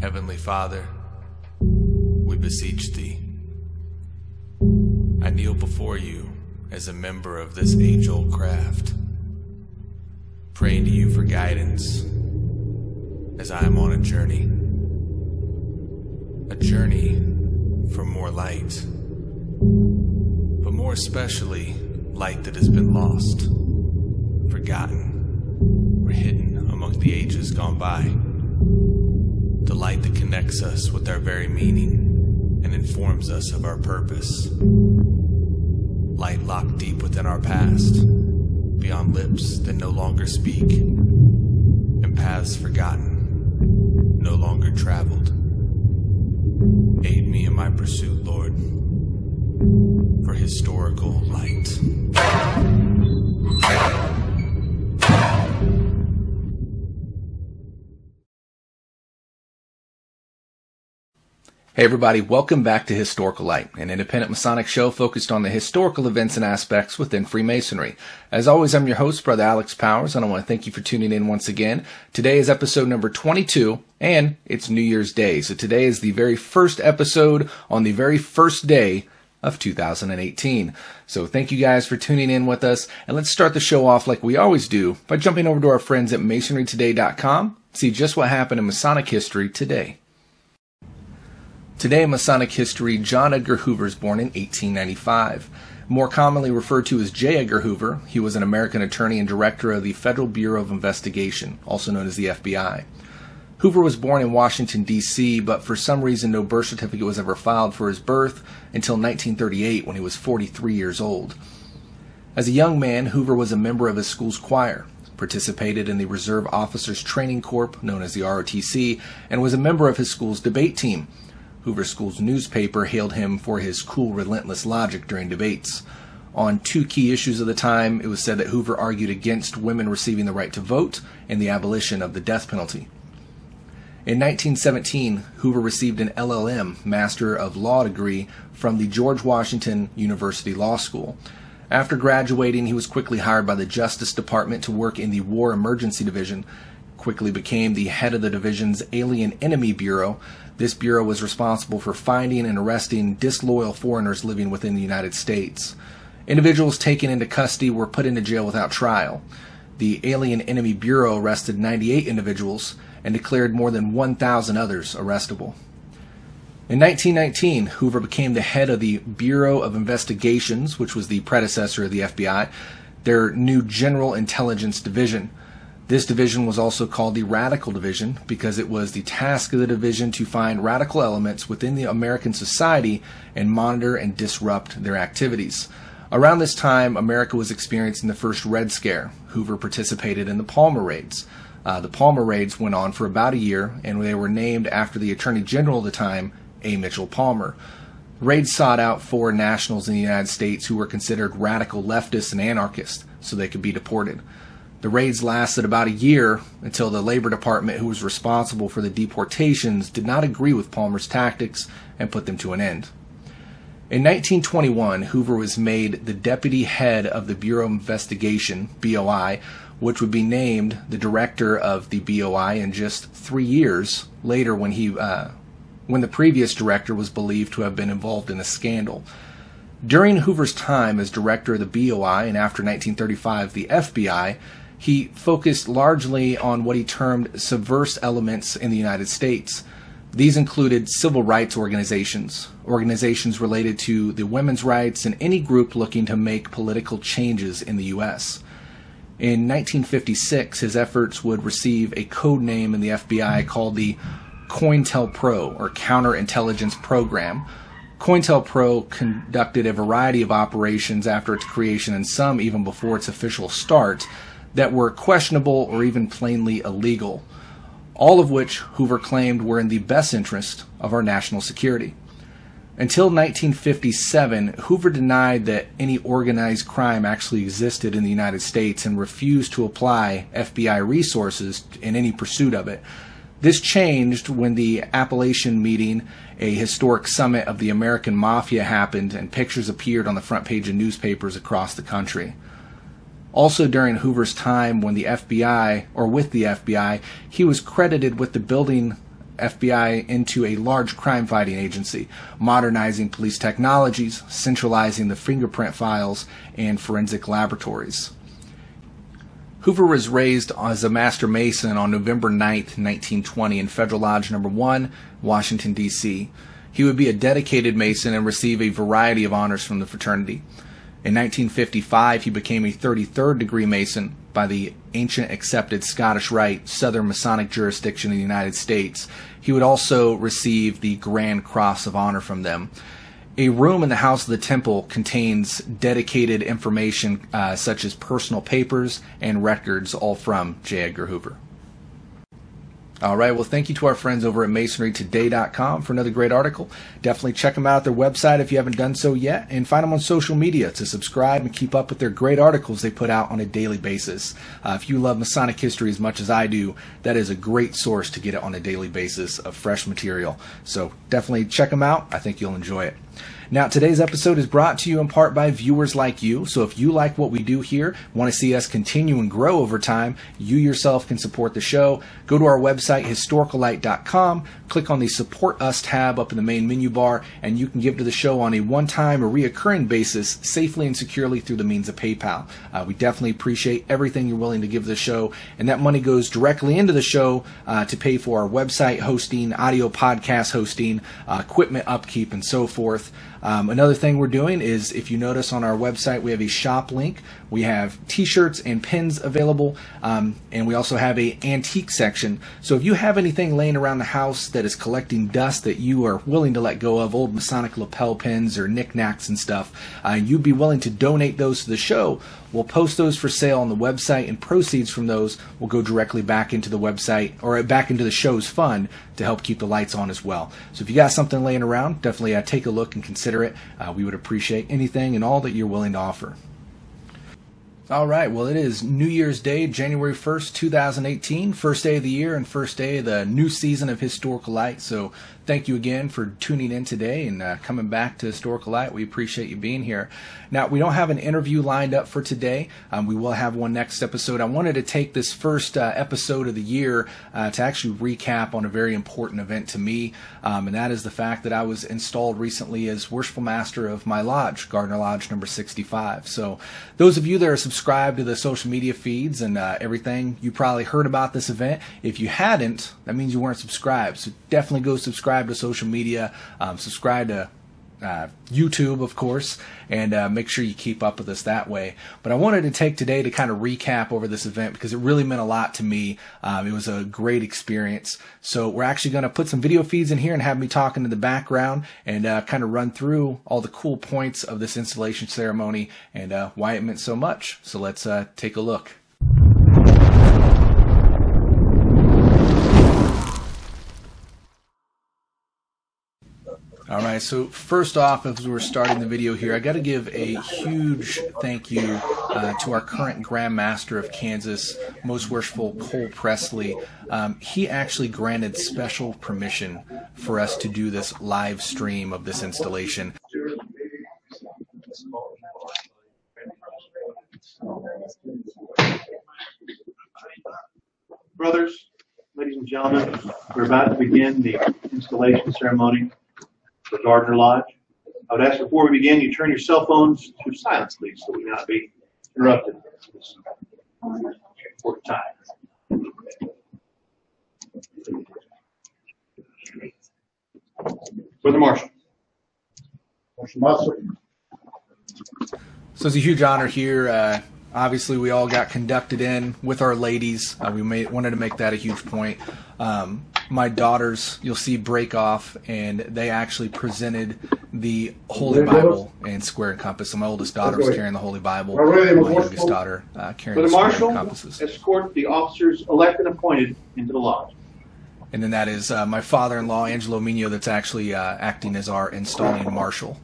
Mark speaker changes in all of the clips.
Speaker 1: Heavenly Father, we beseech thee. I kneel before you as a member of this angel craft, praying to you for guidance as I am on a journey. A journey for more light, but more especially light that has been lost, forgotten, or hidden among the ages gone by. The light that connects us with our very meaning and informs us of our purpose. Light locked deep within our past, beyond lips that no longer speak, and paths forgotten, no longer traveled. Aid me in my pursuit, Lord, for historical light.
Speaker 2: Hey everybody, welcome back to Historical Light, an independent Masonic show focused on the historical events and aspects within Freemasonry. As always, I'm your host, Brother Alex Powers, and I want to thank you for tuning in once again. Today is episode number 22, and it's New Year's Day. So today is the very first episode on the very first day of 2018. So thank you guys for tuning in with us, and let's start the show off like we always do by jumping over to our friends at MasonryToday.com, see just what happened in Masonic history today. Today in Masonic history, John Edgar Hoover is born in 1895. More commonly referred to as J. Edgar Hoover, he was an American attorney and director of the Federal Bureau of Investigation, also known as the FBI. Hoover was born in Washington, D.C., but for some reason no birth certificate was ever filed for his birth until 1938 when he was 43 years old. As a young man, Hoover was a member of his school's choir, participated in the Reserve Officers Training Corps, known as the ROTC, and was a member of his school's debate team. Hoover School's newspaper hailed him for his cool, relentless logic during debates. On two key issues of the time, it was said that Hoover argued against women receiving the right to vote and the abolition of the death penalty. In 1917, Hoover received an LLM, Master of Law degree, from the George Washington University Law School. After graduating, he was quickly hired by the Justice Department to work in the War Emergency Division, quickly became the head of the division's Alien Enemy Bureau, this bureau was responsible for finding and arresting disloyal foreigners living within the United States. Individuals taken into custody were put into jail without trial. The Alien Enemy Bureau arrested 98 individuals and declared more than 1,000 others arrestable. In 1919, Hoover became the head of the Bureau of Investigations, which was the predecessor of the FBI, their new General Intelligence Division. This division was also called the Radical Division because it was the task of the division to find radical elements within the American society and monitor and disrupt their activities. Around this time, America was experiencing the first Red Scare. Hoover participated in the Palmer raids. Uh, the Palmer raids went on for about a year, and they were named after the Attorney General of the time, A. Mitchell Palmer. Raids sought out foreign nationals in the United States who were considered radical leftists and anarchists so they could be deported. The raids lasted about a year until the Labor Department, who was responsible for the deportations, did not agree with Palmer's tactics and put them to an end. In 1921, Hoover was made the deputy head of the Bureau of Investigation, BOI, which would be named the director of the BOI in just three years later when he uh, when the previous director was believed to have been involved in a scandal. During Hoover's time as director of the BOI and after 1935 the FBI, he focused largely on what he termed subverse elements in the United States. These included civil rights organizations, organizations related to the women's rights, and any group looking to make political changes in the U.S. In 1956, his efforts would receive a code name in the FBI called the COINTELPRO, or Counterintelligence Program. COINTELPRO conducted a variety of operations after its creation and some even before its official start that were questionable or even plainly illegal, all of which Hoover claimed were in the best interest of our national security. Until 1957, Hoover denied that any organized crime actually existed in the United States and refused to apply FBI resources in any pursuit of it. This changed when the Apalachin meeting, a historic summit of the American Mafia, happened and pictures appeared on the front page of newspapers across the country. Also, during Hoover's time when the FBI, or with the FBI, he was credited with the building FBI into a large crime fighting agency, modernizing police technologies, centralizing the fingerprint files, and forensic laboratories. Hoover was raised as a master mason on November 9, 1920, in Federal Lodge Number 1, Washington, D.C. He would be a dedicated mason and receive a variety of honors from the fraternity. In 1955, he became a 33rd degree Mason by the ancient accepted Scottish Rite Southern Masonic jurisdiction in the United States. He would also receive the Grand Cross of Honor from them. A room in the House of the Temple contains dedicated information uh, such as personal papers and records, all from J. Edgar Hoover. All right. Well, thank you to our friends over at masonrytoday.com for another great article. Definitely check them out at their website if you haven't done so yet, and find them on social media to subscribe and keep up with their great articles they put out on a daily basis. Uh, if you love Masonic history as much as I do, that is a great source to get it on a daily basis of fresh material. So definitely check them out. I think you'll enjoy it. Now, today's episode is brought to you in part by viewers like you. So if you like what we do here, want to see us continue and grow over time, you yourself can support the show. Go to our website, historicallight.com, click on the Support Us tab up in the main menu bar, and you can give to the show on a one time or reoccurring basis safely and securely through the means of PayPal. Uh, we definitely appreciate everything you're willing to give the show, and that money goes directly into the show uh, to pay for our website hosting, audio podcast hosting, uh, equipment upkeep, and so forth. Um, another thing we're doing is if you notice on our website, we have a shop link. We have t-shirts and pins available, um, and we also have a antique section. So if you have anything laying around the house that is collecting dust that you are willing to let go of, old Masonic lapel pins or knickknacks and stuff, uh, you'd be willing to donate those to the show, We'll post those for sale on the website, and proceeds from those will go directly back into the website or back into the show's fund to help keep the lights on as well. So if you got something laying around, definitely uh, take a look and consider it. Uh, we would appreciate anything and all that you're willing to offer. All right, well, it is New Year's Day, January 1st, 2018, first day of the year and first day of the new season of Historical Light. So, thank you again for tuning in today and uh, coming back to Historical Light. We appreciate you being here. Now, we don't have an interview lined up for today. Um, we will have one next episode. I wanted to take this first uh, episode of the year uh, to actually recap on a very important event to me, um, and that is the fact that I was installed recently as Worshipful Master of my lodge, Gardner Lodge number 65. So, those of you that are subscribed to the social media feeds and uh, everything, you probably heard about this event. If you hadn't, that means you weren't subscribed. So, definitely go subscribe to social media, um, subscribe to uh, YouTube, of course, and uh, make sure you keep up with us that way. But I wanted to take today to kind of recap over this event because it really meant a lot to me. Um, it was a great experience. So we're actually going to put some video feeds in here and have me talking in the background and uh, kind of run through all the cool points of this installation ceremony and uh, why it meant so much. So let's uh, take a look. All right, so first off, as we're starting the video here, I got to give a huge thank you uh, to our current Grand Master of Kansas, Most Worshipful Cole Presley. Um, he actually granted special permission for us to do this live stream of this installation.
Speaker 3: Brothers, ladies and gentlemen, we're about to begin the installation ceremony for Gardner Lodge. I would ask before we begin, you turn your cell phones to silence, please, so we not be interrupted. This important time. Brother Marshall.
Speaker 4: Marshall Musser.
Speaker 2: So it's a huge honor here. Uh, obviously, we all got conducted in with our ladies. Uh, we made, wanted to make that a huge point. Um, my daughters, you'll see break off, and they actually presented the Holy Bible and Square and Compass. So my oldest daughter was carrying the Holy Bible. My youngest daughter uh, carrying the Square
Speaker 3: Marshall,
Speaker 2: and Compasses.
Speaker 3: escort the officers elected and appointed into the lodge.
Speaker 2: And then that is uh, my father-in-law, Angelo Mino, that's actually uh, acting as our installing marshal.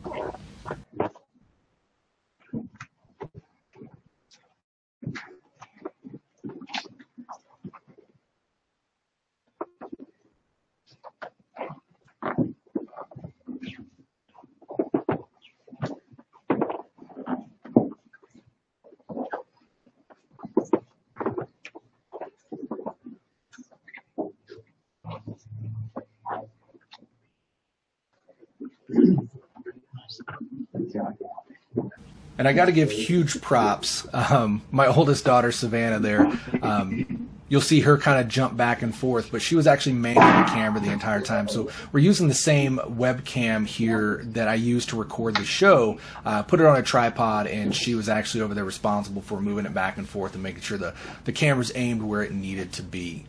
Speaker 2: And I got to give huge props. Um, my oldest daughter, Savannah, there, um, you'll see her kind of jump back and forth, but she was actually manning the camera the entire time. So we're using the same webcam here that I used to record the show, uh, put it on a tripod, and she was actually over there responsible for moving it back and forth and making sure the, the camera's aimed where it needed to be.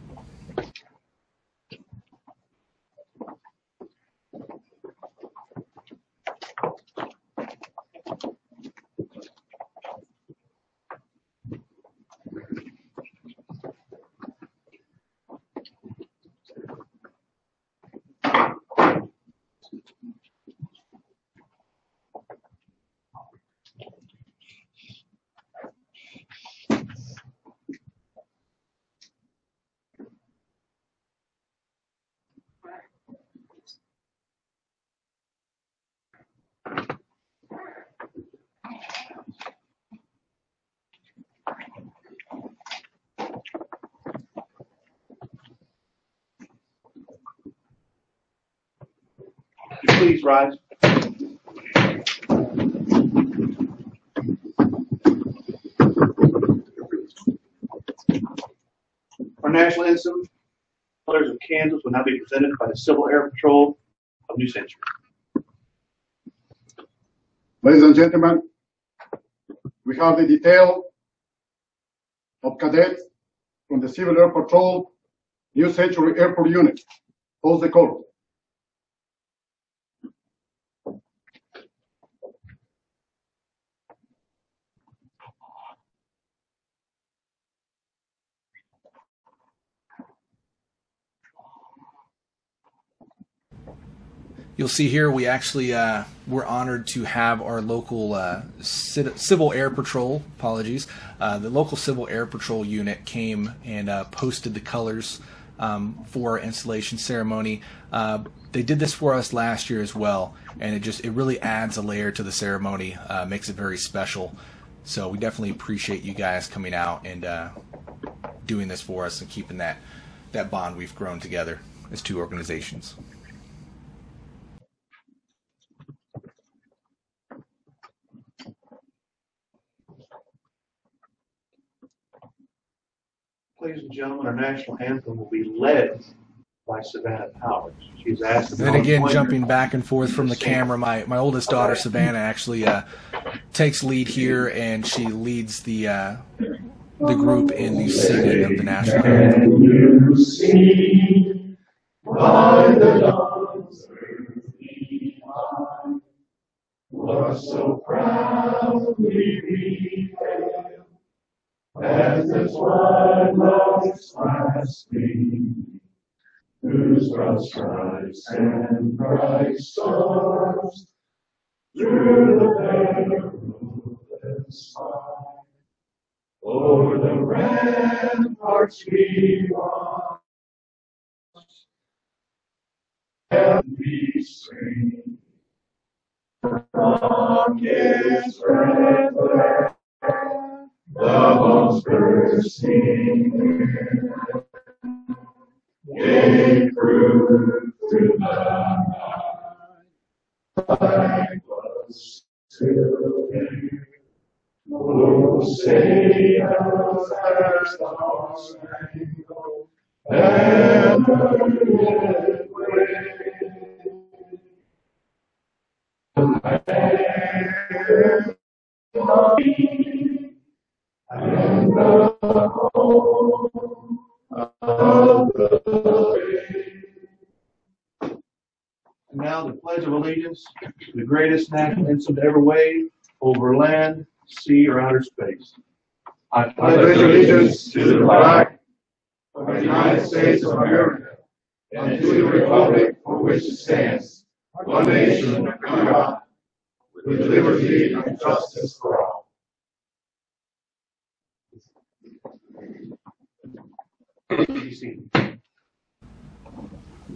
Speaker 3: Please rise. Our national anthem, Colors of Kansas, will now be presented by the Civil Air Patrol of New Century.
Speaker 4: Ladies and gentlemen, we have the detail of cadets from the Civil Air Patrol New Century Airport Unit. Hold the call.
Speaker 2: You'll see here we actually uh, we're honored to have our local uh, Ci- Civil Air Patrol. Apologies, uh, the local Civil Air Patrol unit came and uh, posted the colors um, for our installation ceremony. Uh, they did this for us last year as well, and it just it really adds a layer to the ceremony, uh, makes it very special. So we definitely appreciate you guys coming out and doing this for us and keeping that that bond we've grown together as two organizations.
Speaker 3: Ladies and gentlemen, our national anthem will be led by Savannah Powers. She's asked.
Speaker 2: And then again, jumping back and forth from the camera, my, my oldest daughter Savannah actually uh, takes lead here, and she leads the uh, the group in the singing of the national anthem.
Speaker 5: Can you see by the dawn's early light what so proudly we as the twilight's clasping, whose broad stripes and bright stars through the perilous sky over the ramparts we watch, and we sing. Rockets forever, bubbles bursting, gave proof to the night, was still. Oh, say us as the spangled banner yet waved. And the home of the
Speaker 3: And now the Pledge of Allegiance, the greatest national anthem ever wave over land, sea, or outer space. I
Speaker 5: I pledge allegiance to the flag of the United States of America and to the republic for which it stands, one nation under God, with liberty and justice for all.
Speaker 3: Be seated.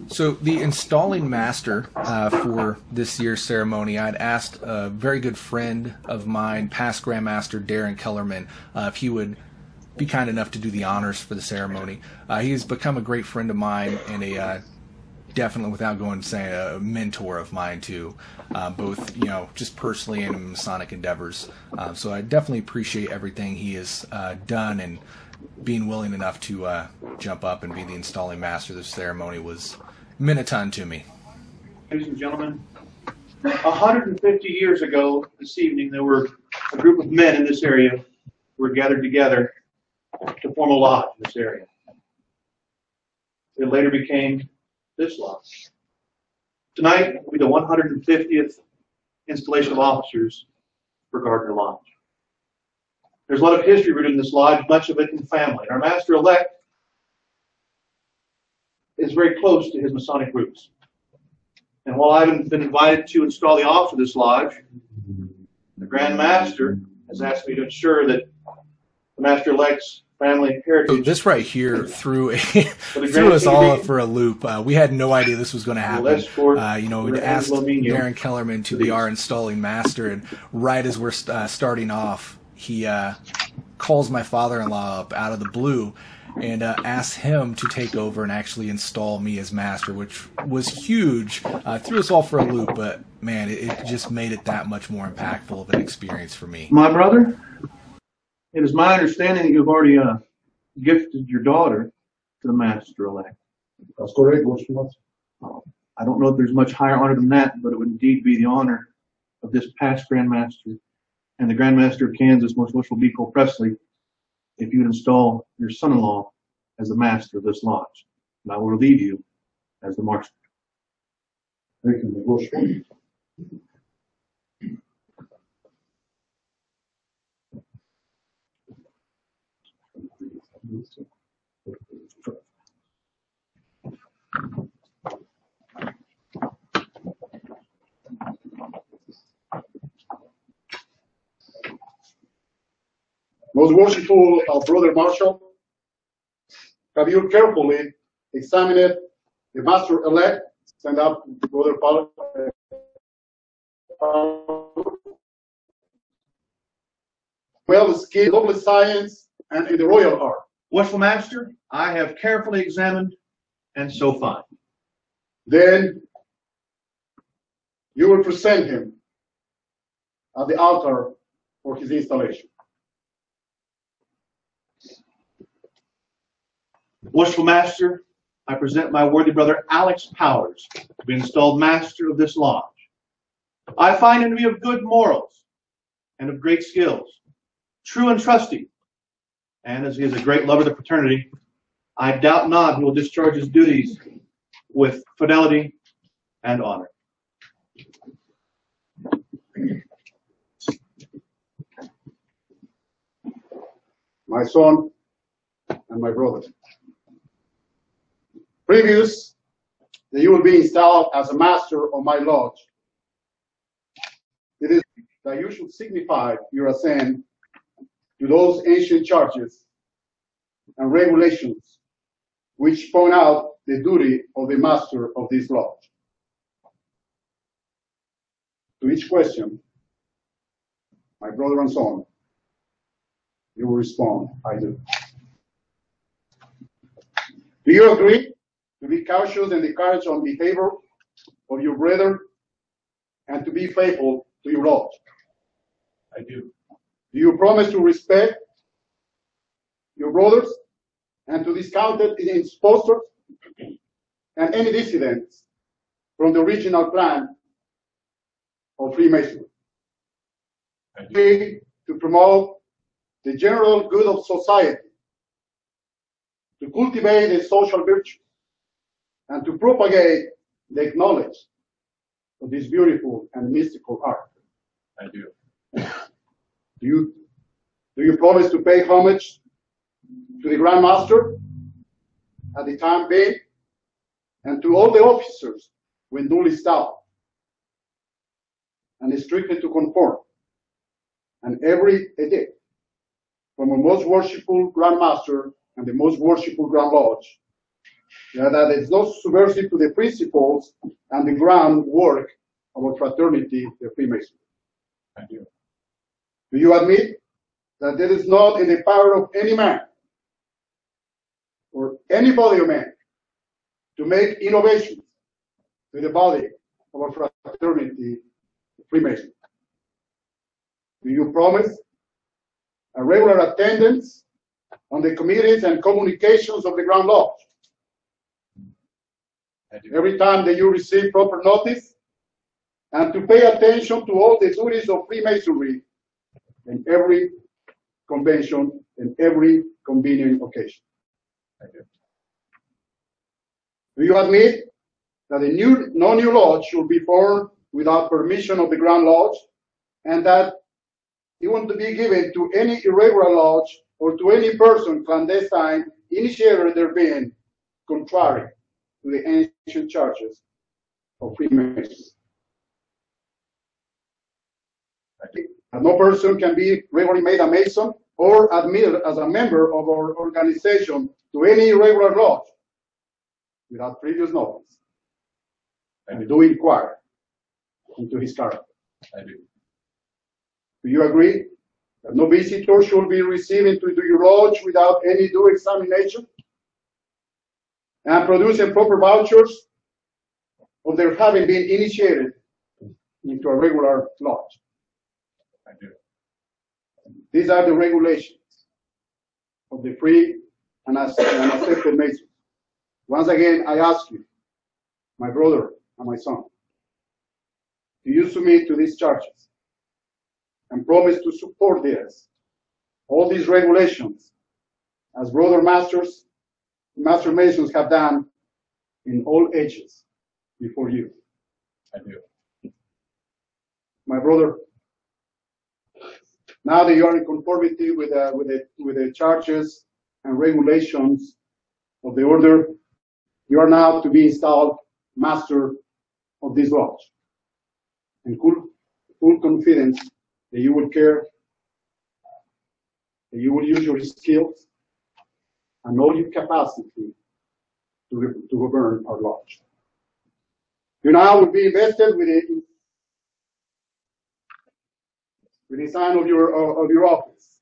Speaker 2: So the installing master uh, for this year's ceremony, I'd asked a very good friend of mine, past Grandmaster Darren Kellerman, uh, if he would be kind enough to do the honors for the ceremony. Uh, he has become a great friend of mine and a uh, definitely, without going to say, a mentor of mine too, uh, both you know just personally and in Masonic endeavors. Uh, so I definitely appreciate everything he has done and being willing enough to uh, jump up and be the installing master of the ceremony was meant a ton to me.
Speaker 3: Ladies and gentlemen, 150 years ago this evening, there were a group of men in this area who were gathered together to form a lodge in this area. It later became this lodge. Tonight will be the 150th installation of officers for Gardner Lodge. There's a lot of history rooted in this lodge, much of it in family. Our master elect is very close to his Masonic roots. And while I haven't been invited to install the office of this lodge, the Grand Master has asked me to ensure that the Master elect's family heritage.
Speaker 2: So this right here threw a, threw us all for a loop. Uh, we had no idea this was going to happen. Uh, you know, we'd asked. Darren Kellerman to be our installing master, and right as we're uh, starting off, he uh, calls my father-in-law up out of the blue and uh, asks him to take over and actually install me as master, which was huge. Uh, threw us all for a loop, but man, it, it just made it that much more impactful of an experience for me.
Speaker 3: My brother, it is my understanding that you've already uh, gifted your daughter to the Master elect.
Speaker 4: That's correct, Worship Master.
Speaker 3: I don't know if there's much higher honor than that, but it would indeed be the honor of this past Grand Master and the Grand Master of Kansas, Most Worshipful Biko Presley, if you would install your son-in-law as the master of this lodge. And I will relieve you as the marshal.
Speaker 4: Thank you, my worship. Most worshipful uh, Brother Marshall, have you carefully examined the master elect? Stand up, Brother Paul. Well skilled, lovely science, and in the royal art.
Speaker 3: Worshipful Master, I have carefully examined and so find.
Speaker 4: Then you will present him at the altar for his installation.
Speaker 3: Worshipful Master, I present my worthy brother Alex Powers to be installed master of this lodge. I find him to be of good morals and of great skills, true and trusty, and as he is a great lover of the fraternity, I doubt not he will discharge his duties with fidelity and honor.
Speaker 4: my son and my brother. Previous that you will be installed as a master of my lodge, it is that you should signify your assent to those ancient charges and regulations which point out the duty of the master of this lodge. To each question, my brother and son, you will respond, I do. Do you agree to be cautious and encourage on behavior of your brother and to be faithful to your lodge?
Speaker 3: I do.
Speaker 4: Do you promise to respect your brothers and to discount it in imposters and any dissidents from the original plan of Freemasonry? Agree To promote the general good of society, to cultivate the social virtue, and to propagate the knowledge of this beautiful and mystical art.
Speaker 3: I do.
Speaker 4: Do you, do you promise to pay homage to the Grand Master at the time being and to all the officers when duly styled and strictly to conform and every edict from a most worshipful Grand Master and the most worshipful Grand Lodge yeah, that is not subversive to the principles and the groundwork of a fraternity, the Freemasonry.
Speaker 3: I do.
Speaker 4: Do you admit that there is not in the power of any man or any body of men to make innovations to the body of our fraternity, the Freemasons? Do you promise a regular attendance on the committees and communications of the Grand Lodge? Every time that you receive proper notice, and to pay attention to all the duties of Freemasonry in every convention and every convenient occasion. Do you admit that a new, no new lodge should be formed without permission of the Grand Lodge, and that it won't be given to any irregular lodge or to any person clandestine initiated their being contrary to the churches of Freemasons? No person can be regularly made a Mason or admitted as a member of our organization to any regular lodge without previous notice. And do inquire into his character.
Speaker 5: I do.
Speaker 4: Do you agree that no visitor should be received into your lodge without any due examination? And producing proper vouchers of their having been initiated into a regular lodge.
Speaker 5: I do.
Speaker 4: These are the regulations of the free and accepted Masons. Once again, I ask you, my brother and my son, do you submit to these charges and promise to support this, all these regulations, as brother masters, master Masons have done in all ages before you?
Speaker 5: I do.
Speaker 4: my brother, now that you are in conformity with the, with the, with the charges and regulations of the order, you are now to be installed master of this lodge. And full, full confidence that you will care, that you will use your skills and all your capacity to, to govern our lodge. You now will be invested with the with the sign of your of your office.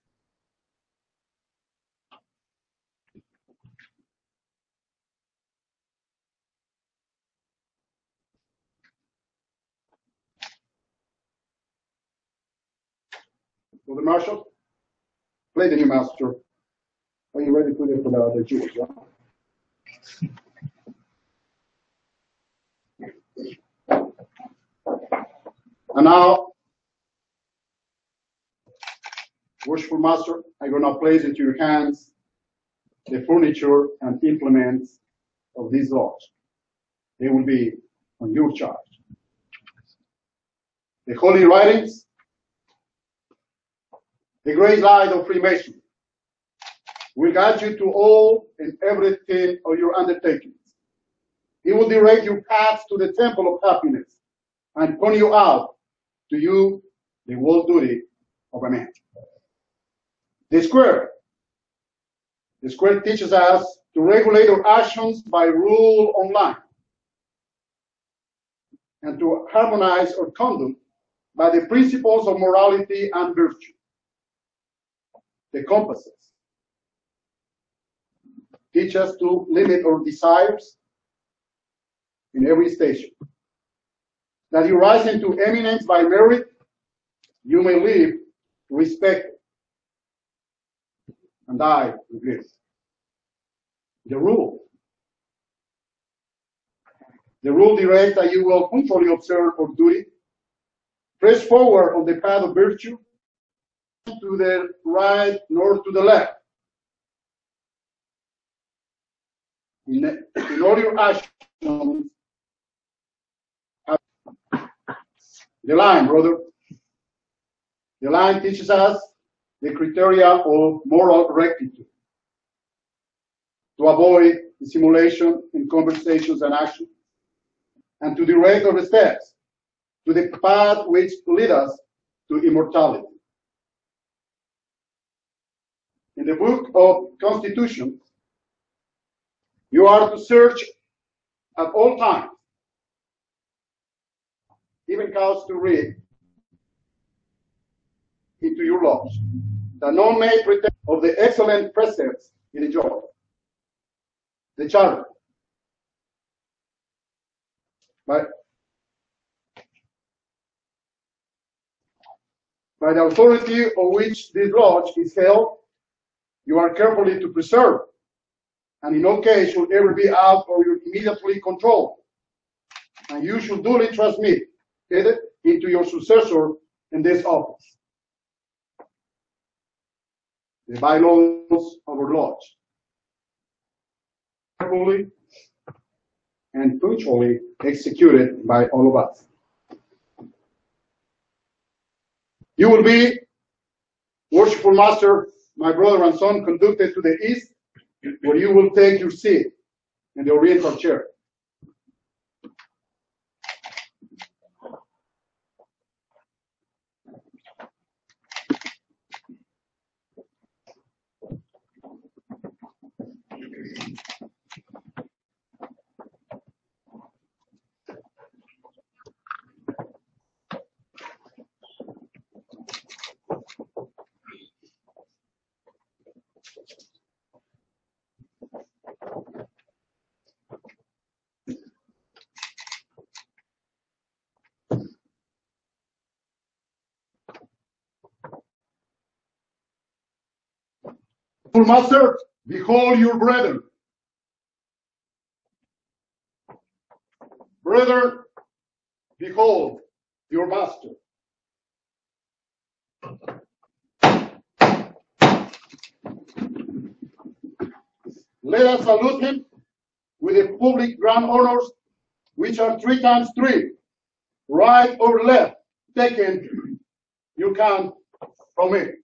Speaker 4: The marshal, play the new master. Are you ready for the for the, the jewels? Yeah? And now Worshipful Master, I'm gonna place into your hands the furniture and implements of this lodge. They will be on your charge. The holy writings, the great light of Freemasonry will guide you to all and everything of your undertakings. He will direct your paths to the temple of happiness and point you out to you the world duty of a man. The square. The square teaches us to regulate our actions by rule online and to harmonize our conduct by the principles of morality and virtue. The compasses teach us to limit our desires in every station. That you rise into eminence by merit, you may live respected and die with this. The rule. The rule directs that you will punctually observe our duty, press forward on the path of virtue, to the right nor to the left. In, in your actions, the line, brother. The line teaches us the criteria of moral rectitude to avoid dissimulation in conversations and actions, and to direct our steps to the path which lead us to immortality. In the book of Constitution, you are to search at all times, even cause to read into your laws, that none may pretend of the excellent precepts in enjoy. The charter. by, by the authority of which this lodge is held, you are carefully to preserve, and in no case should ever be out of your immediately control. And you should duly transmit it into your successor in this office. The bylaws of our lodge. Carefully and punctually executed by all of us. You will be, worshipful master, my brother and son, conducted to the east, where you will take your seat in the oriental chair. Master, behold your brethren. Brethren, behold your master. Let us salute him with the public grand honors, which are three times three, right or left, taken, you can from me.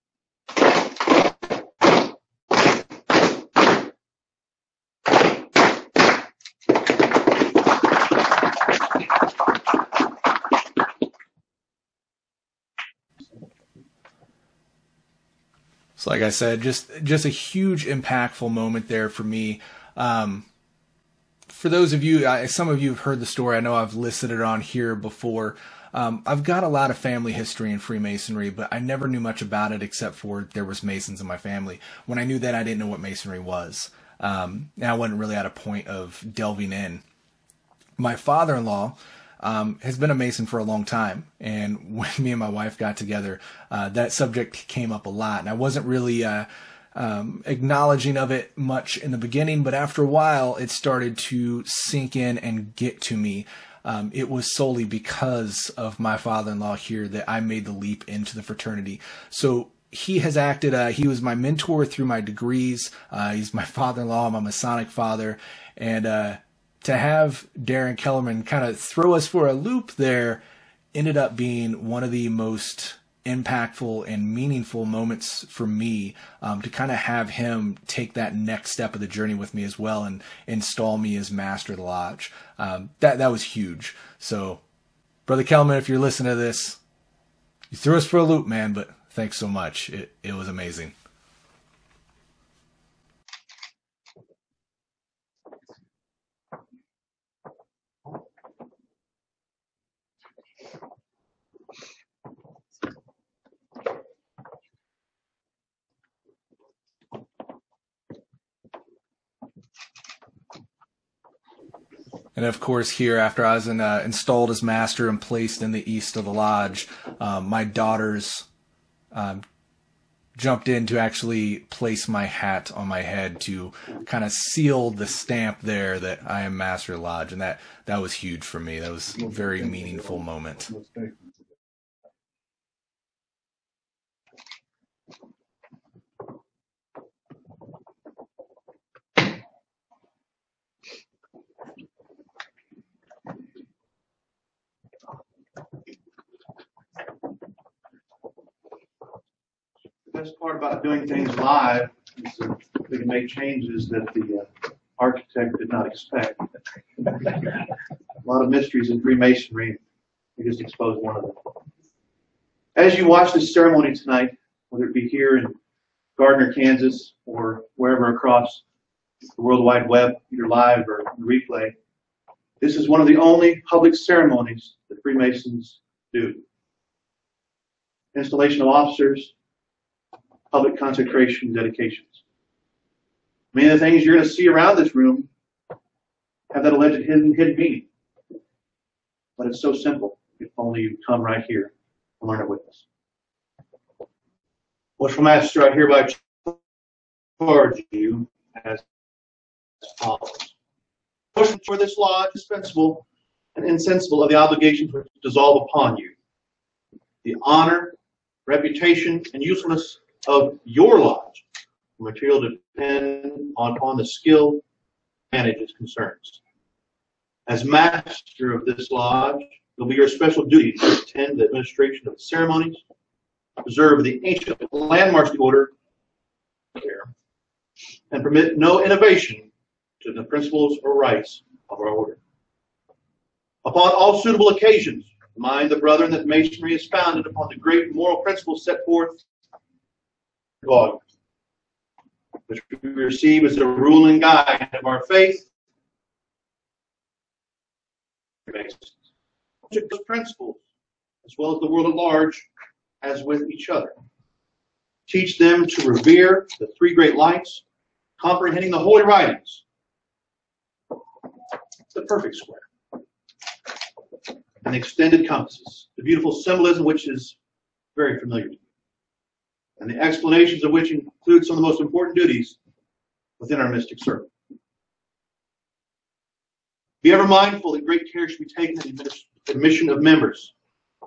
Speaker 2: Like I said, just just a huge impactful moment there for me. Um, for those of you, I, some of you have heard the story. I know I've listed it on here before. Um, I've got a lot of family history in Freemasonry, but I never knew much about it except for there was Masons in my family. When I knew that, I didn't know what Masonry was. Um, and I wasn't really at a point of delving in. My father-in-law um, has been a Mason for a long time. And when me and my wife got together, uh, that subject came up a lot. And I wasn't really uh, um, acknowledging of it much in the beginning, but after a while, it started to sink in and get to me. Um, it was solely because of my father-in-law here that I made the leap into the fraternity. So he has acted. Uh, he was my mentor through my degrees. Uh, he's my father-in-law, my Masonic father, and uh, to have Darren Kellerman kind of throw us for a loop there ended up being one of the most impactful and meaningful moments for me um, to kind of have him take that next step of the journey with me as well and install me as master of the lodge. Um, that that was huge. So, brother Kellerman, if you're listening to this, you threw us for a loop, man. But thanks so much. It it was amazing. And of course, here after I was in, uh, installed as master and placed in the east of the lodge, um, my daughters um, jumped in to actually place my hat on my head to kind of seal the stamp there that I am master lodge, and that that was huge for me. That was a very meaningful moment.
Speaker 3: Best part about doing things live is that we can make changes that the uh, architect did not expect. A lot of mysteries in Freemasonry. We just exposed one of them. As you watch this ceremony tonight, whether it be here in Gardner, Kansas, or wherever across the World Wide Web, either live or replay, this is one of the only public ceremonies that Freemasons do. Installation of officers, public consecration dedications. Many of the things you're going to see around this room have that alleged hidden, hidden meaning. But it's so simple. If only you come right here and learn it with us. What's Master, I hereby charge you as follows. For this law, indispensable and insensible of the obligations which dissolve upon you. The honor, reputation, and usefulness of your lodge. The material depend on, on the skill manage its concerns. As master of this lodge, it will be your special duty to attend the administration of the ceremonies, preserve the ancient landmarks of the order, and permit no innovation to the principles or rights of our order. Upon all suitable occasions, remind the brethren that Masonry is founded upon the great moral principles set forth God, which we receive as the ruling guide of our faith. Those principles, as well as the world at large, as with each other. Teach them to revere the three great lights, comprehending the holy writings. The perfect square. And the extended compasses, the beautiful symbolism which is very familiar to you. And the explanations of which include some of the most important duties within our mystic circle. Be ever mindful that great care should be taken in the admission of members,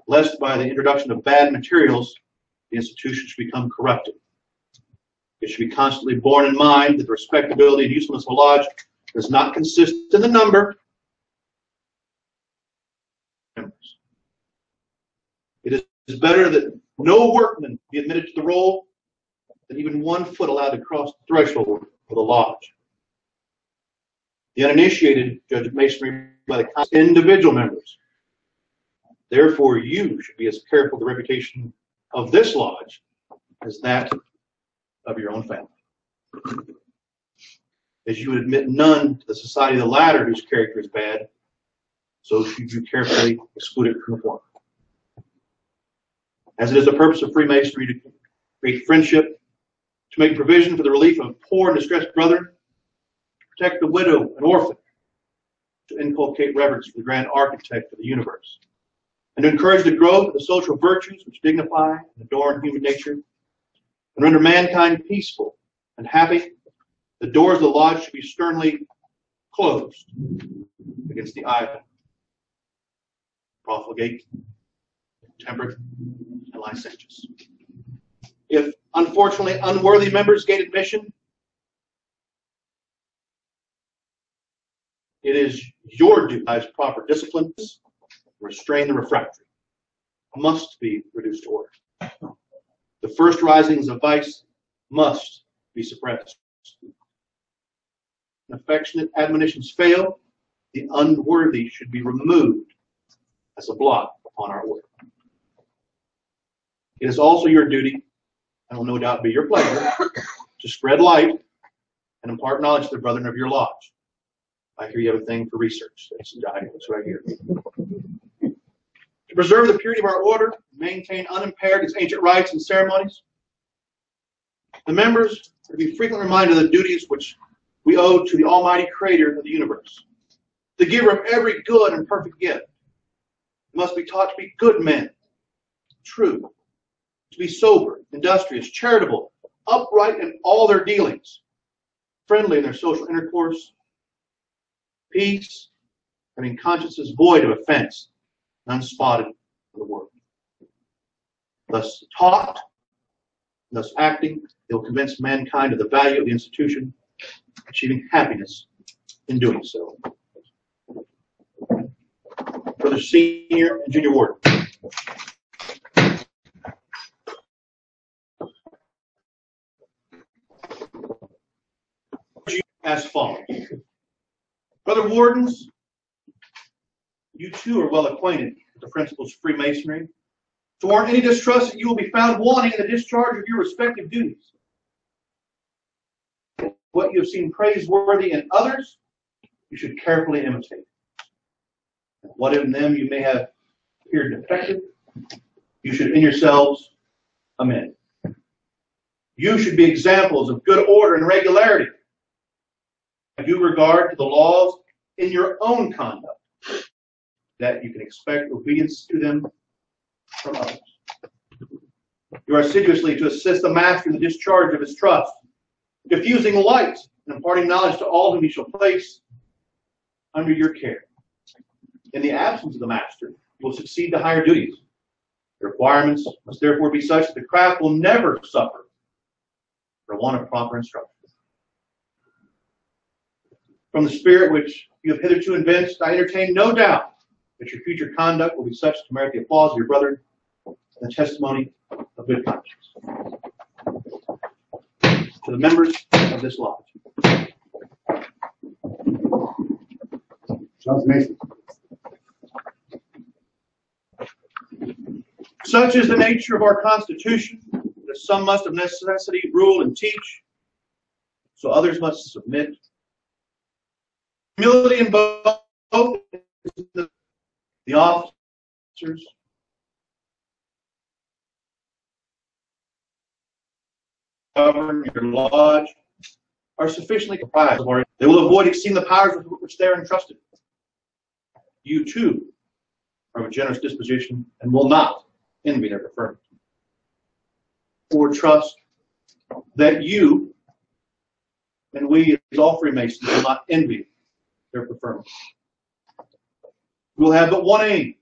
Speaker 3: lest by the introduction of bad materials, the institution should become corrupted. It should be constantly borne in mind that the respectability and usefulness of a lodge does not consist in the number of members. It is better that no workman be admitted to the roll than even one foot allowed to cross the threshold of the lodge. The uninitiated judge masonry by the individual members. Therefore, you should be as careful of the reputation of this lodge as that of your own family. As you would admit none to the society of the latter whose character is bad, so should you carefully exclude it from the former. As it is the purpose of Freemasonry to create friendship, to make provision for the relief of poor and distressed brethren, protect the widow and orphan, to inculcate reverence for the grand architect of the universe, and to encourage the growth of the social virtues which dignify and adorn human nature, and render mankind peaceful and happy, the doors of the lodge should be sternly closed against the idle, profligate, temperate, and licentious. If unfortunately unworthy members gain admission, It is your duty as proper discipline restrain the refractory. Must be reduced to order. The first risings of vice must be suppressed. When affectionate admonitions fail, the unworthy should be removed as a blot upon our order. It is also your duty, and will no doubt be your pleasure, to spread light and impart knowledge to the brethren of your lodge. I hear you have a thing for research. That's, I hear. to preserve the purity of our order, maintain unimpaired its ancient rites and ceremonies, the members are to be frequently reminded of the duties which we owe to the Almighty Creator of the universe, the giver of every good and perfect gift. must be taught to be good men, true, to be sober, industrious, charitable, upright in all their dealings, friendly in their social intercourse, peace, having consciences void of offense, unspotted in the world. Thus taught, thus acting, they will convince mankind of the value of the institution, achieving happiness in doing so. For the senior and junior ward. As follows. Brother Wardens, you too are well acquainted with the principles of Freemasonry. To warrant any distrust that you will be found wanting in the discharge of your respective duties. What you have seen praiseworthy in others, you should carefully imitate. What in them you may have appeared defective, you should in yourselves amend. You should be examples of good order and regularity due regard to the laws in your own conduct, that you can expect obedience to them from others. You are assiduously to assist the master in the discharge of his trust, diffusing light and imparting knowledge to all whom he shall place under your care. In the absence of the master, you will succeed to higher duties. The requirements must therefore be such that the craft will never suffer for want of proper instruction. From the spirit which you have hitherto evinced, I entertain no doubt that your future conduct will be such to merit the applause of your brethren and the testimony of good conscience. To the members of this lodge.
Speaker 4: Charles Mason.
Speaker 3: Such is the nature of our Constitution, that some must of necessity rule and teach, so others must submit. Humility in both the officers govern your lodge are sufficiently comprised our- They will avoid exceeding the powers with which they are entrusted. You too are of a generous disposition and will not envy their preferment. Or trust that you and we as all Freemasons will not envy their preferment. We will have but one aim,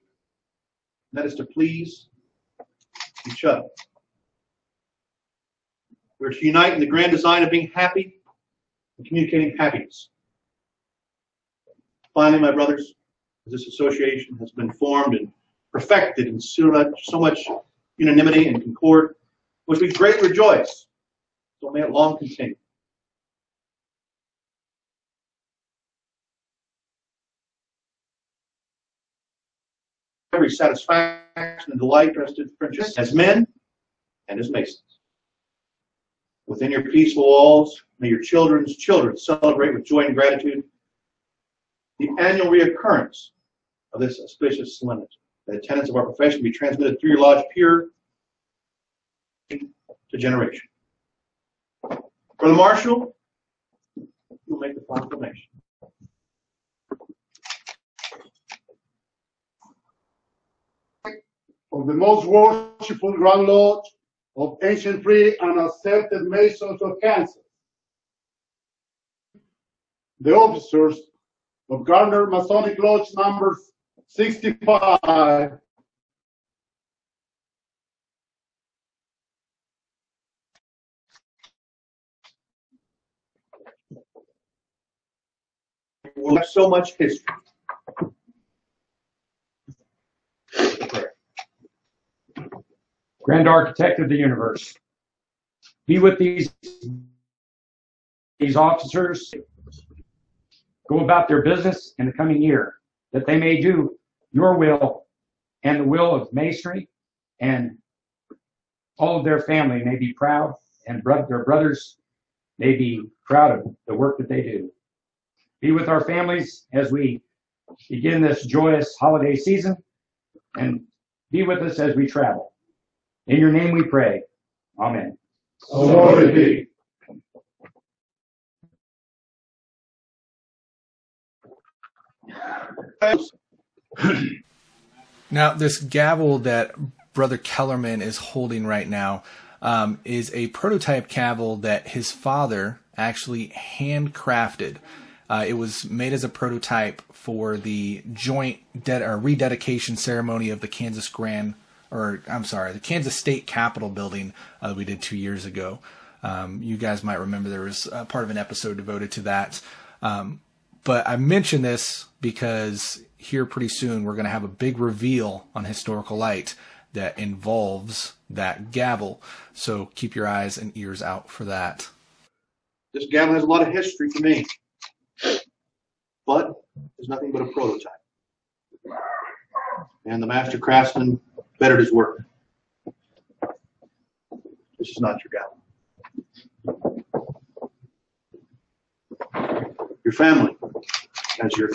Speaker 3: that is to please each other. We're to unite in the grand design of being happy and communicating happiness. Finally, my brothers, this association has been formed and perfected in so much, so much unanimity and concord, which we greatly rejoice. So may it long continue. Every satisfaction and delight rested friendship as men and as masons. Within your peaceful walls, may your children's children celebrate with joy and gratitude the annual reoccurrence of this auspicious solemnity. The tenets of our profession be transmitted through your lodge pure to generation. For the marshal, you will make the proclamation.
Speaker 4: Of the most worshipful Grand Lodge of ancient free and accepted Masons of Kansas. The officers of Gardner Masonic Lodge number 65
Speaker 3: We have so much history.
Speaker 6: Grand Architect of the Universe. Be with these, these officers. Go about their business in the coming year, that they may do your will and the will of Masonry, and all of their family may be proud, and their brothers may be proud of the work that they do. Be with our families as we begin this joyous holiday season, and be with us as we travel. In your name we pray. Amen.
Speaker 5: So mote it be.
Speaker 2: Now, this gavel that Brother Kellerman is holding right now um, is a prototype gavel that his father actually handcrafted. Uh, it was made as a prototype for the joint de- or rededication ceremony of the Kansas Grand, or I'm sorry, the Kansas State Capitol building uh, we did two years ago. Um, you guys might remember there was uh, part of an episode devoted to that. Um, but I mention this because here pretty soon we're going to have a big reveal on Historical Light that involves that gavel. So keep your eyes and ears out for that.
Speaker 3: This gavel has a lot of history to me, but it's nothing but a prototype. And the master craftsman bettered his work. This is not your gavel. Your family as your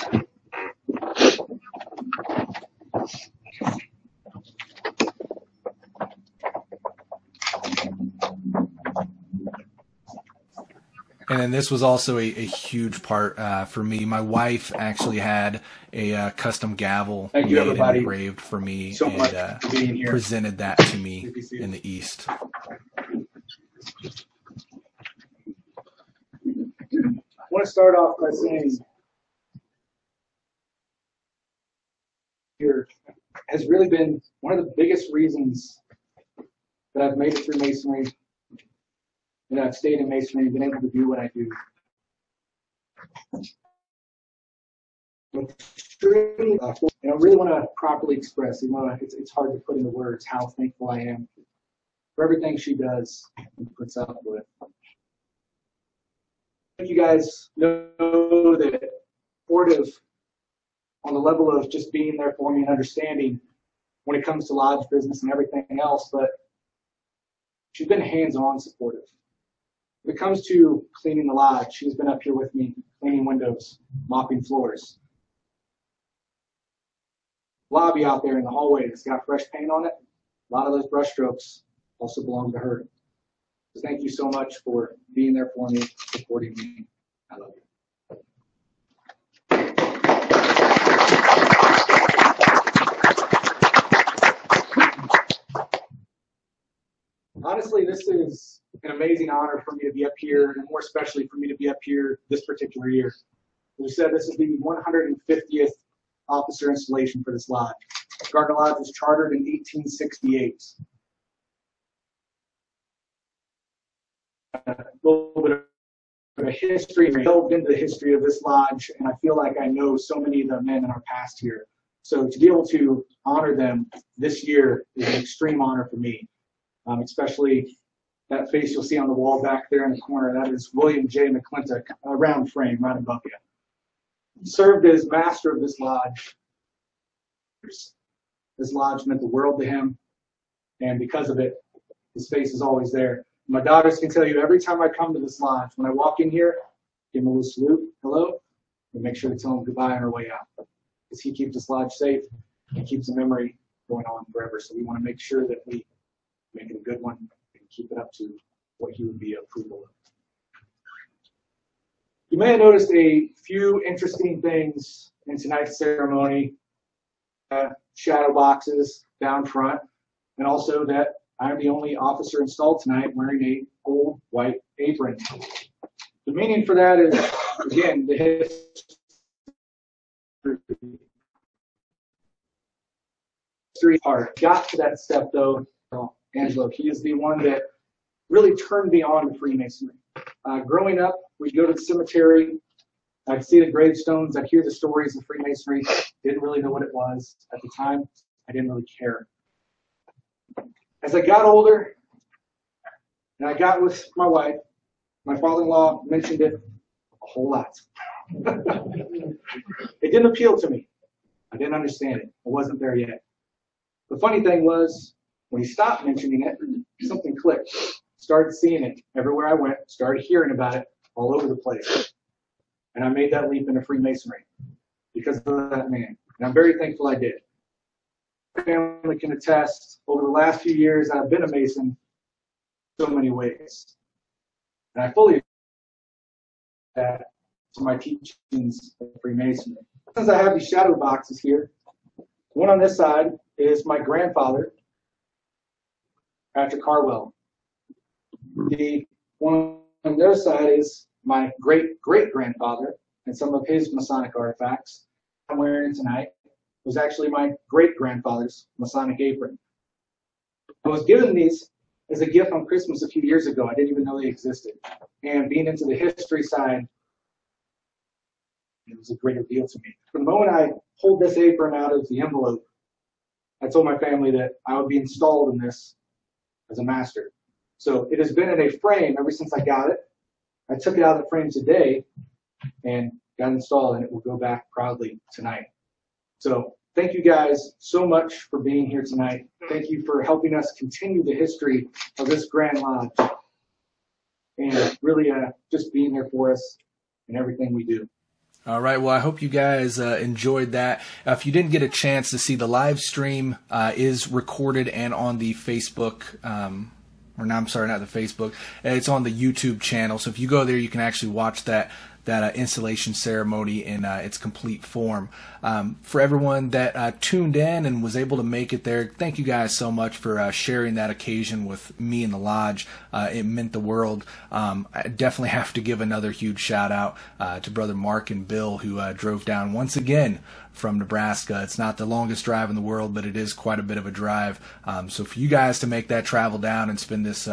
Speaker 2: And then this was also a, a huge part uh, for me. My wife actually had a uh, custom gavel
Speaker 7: Thank you, everybody,
Speaker 2: engraved for me
Speaker 7: so
Speaker 2: and uh,
Speaker 7: for
Speaker 2: presented that to me
Speaker 7: Good to see you.
Speaker 2: in the East.
Speaker 7: I want to start off by saying here has really been one of the biggest reasons that I've made it through masonry and I've stayed in masonry and been able to do what I do. And I really want to properly express, it's, it's hard to put into words, how thankful I am for everything she does and puts up with. you guys know that supportive on the level of just being there for me and understanding when it comes to lodge business and everything else, but she's been hands-on supportive. When it comes to cleaning the lodge, she's been up here with me, cleaning windows, mopping floors. Lobby out there in the hallway that's got fresh paint on it, a lot of those brush strokes also belong to her. So thank you so much for being there for me, supporting me. I love you. Honestly, this is an amazing honor for me to be up here, and more especially for me to be up here this particular year. As we said, this is the 150th officer installation for this lodge. Gardner Lodge was chartered in 1868. a little bit of a history, delved into the history of this lodge, and I feel like I know so many of the men in our past here. So to be able to honor them this year is an extreme honor for me, um, especially that face you'll see on the wall back there in the corner. That is William J. McClintock, a round frame right above you. Served as master of this lodge. This lodge meant the world to him, and because of it, his face is always there. My daughters can tell you every time I come to this lodge, when I walk in here, give him a little salute, hello, and make sure to tell him goodbye on our way out. Because he keeps this lodge safe and keeps a memory going on forever. So we want to make sure that we make it a good one and keep it up to what he would be approval of. You may have noticed a few interesting things in tonight's ceremony. Uh, shadow boxes down front, and also that I'm the only officer installed tonight wearing a old white apron. The meaning for that is, again, the history part. Got to that step though, Angelo. He is the one that really turned me on to Freemasonry. Uh, growing up, we'd go to the cemetery. I'd see the gravestones. I'd hear the stories of Freemasonry. Didn't really know what it was at the time. I didn't really care. As I got older, and I got with my wife, my father-in-law mentioned it a whole lot. it didn't appeal to me. I didn't understand it. I wasn't there yet. The funny thing was, when he stopped mentioning it, something clicked. Started seeing it everywhere I went, started hearing about it all over the place. And I made that leap into Freemasonry because of that man. And I'm very thankful I did. Family can attest, over the last few years, I've been a Mason so many ways. And I fully that to my teachings of Freemasonry. Since I have these shadow boxes here, one on this side is my grandfather, Patrick Harwell. The one on their side is my great great grandfather and some of his Masonic artifacts I'm wearing tonight was actually my great grandfather's Masonic apron. I was given these as a gift on Christmas a few years ago. I didn't even know they existed. And being into the history side, it was a great deal to me. From the moment I pulled this apron out of the envelope, I told my family that I would be installed in this as a master. So it has been in a frame ever since I got it. I took it out of the frame today and got installed, and it will go back proudly tonight. So thank you guys so much for being here tonight. Thank you for helping us continue the history of this Grand Lodge and really uh, just being there for us in everything we do.
Speaker 2: All right. Well, I hope you guys uh, enjoyed that. Uh, if you didn't get a chance to see the live stream, uh, is recorded and on the Facebook um, or no, I'm sorry, not the Facebook. It's on the YouTube channel. So if you go there, you can actually watch that that uh, installation ceremony in uh, its complete form. Um, for everyone that uh, tuned in and was able to make it there, thank you guys so much for uh, sharing that occasion with me and the lodge. Uh, it meant the world. Um, I definitely have to give another huge shout out uh, to brother Mark and Bill who drove down once again from Nebraska. It's not the longest drive in the world, but it is quite a bit of a drive. Um, so for you guys to make that travel down and spend this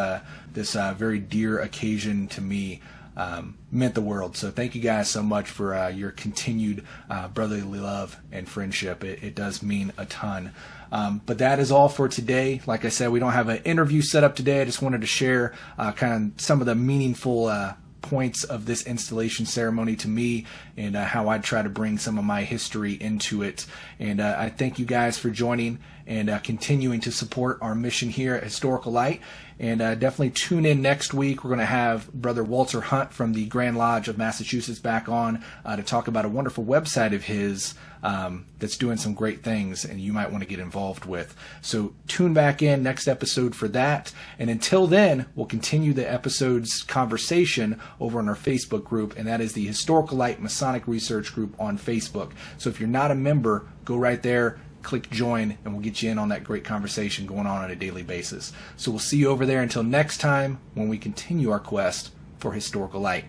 Speaker 2: this very dear occasion to me um, meant the world. So thank you guys so much for uh, your continued uh, brotherly love and friendship. It, it does mean a ton. Um, but that is all for today. Like I said, we don't have an interview set up today. I just wanted to share uh, kind of some of the meaningful uh, points of this installation ceremony to me and uh, how I try to bring some of my history into it. And uh, I thank you guys for joining and uh, continuing to support our mission here at Historical Light. And uh, definitely tune in next week. We're going to have Brother Walter Hunt from the Grand Lodge of Massachusetts back on uh, to talk about a wonderful website of his um, that's doing some great things and you might want to get involved with. So tune back in next episode for that. And until then, we'll continue the episode's conversation over on our Facebook group, and that is the Historical Light Masonic Research Group on Facebook. So if you're not a member, go right there click join and we'll get you in on that great conversation going on on a daily basis. So we'll see you over there until next time when we continue our quest for historical light.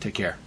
Speaker 2: Take care.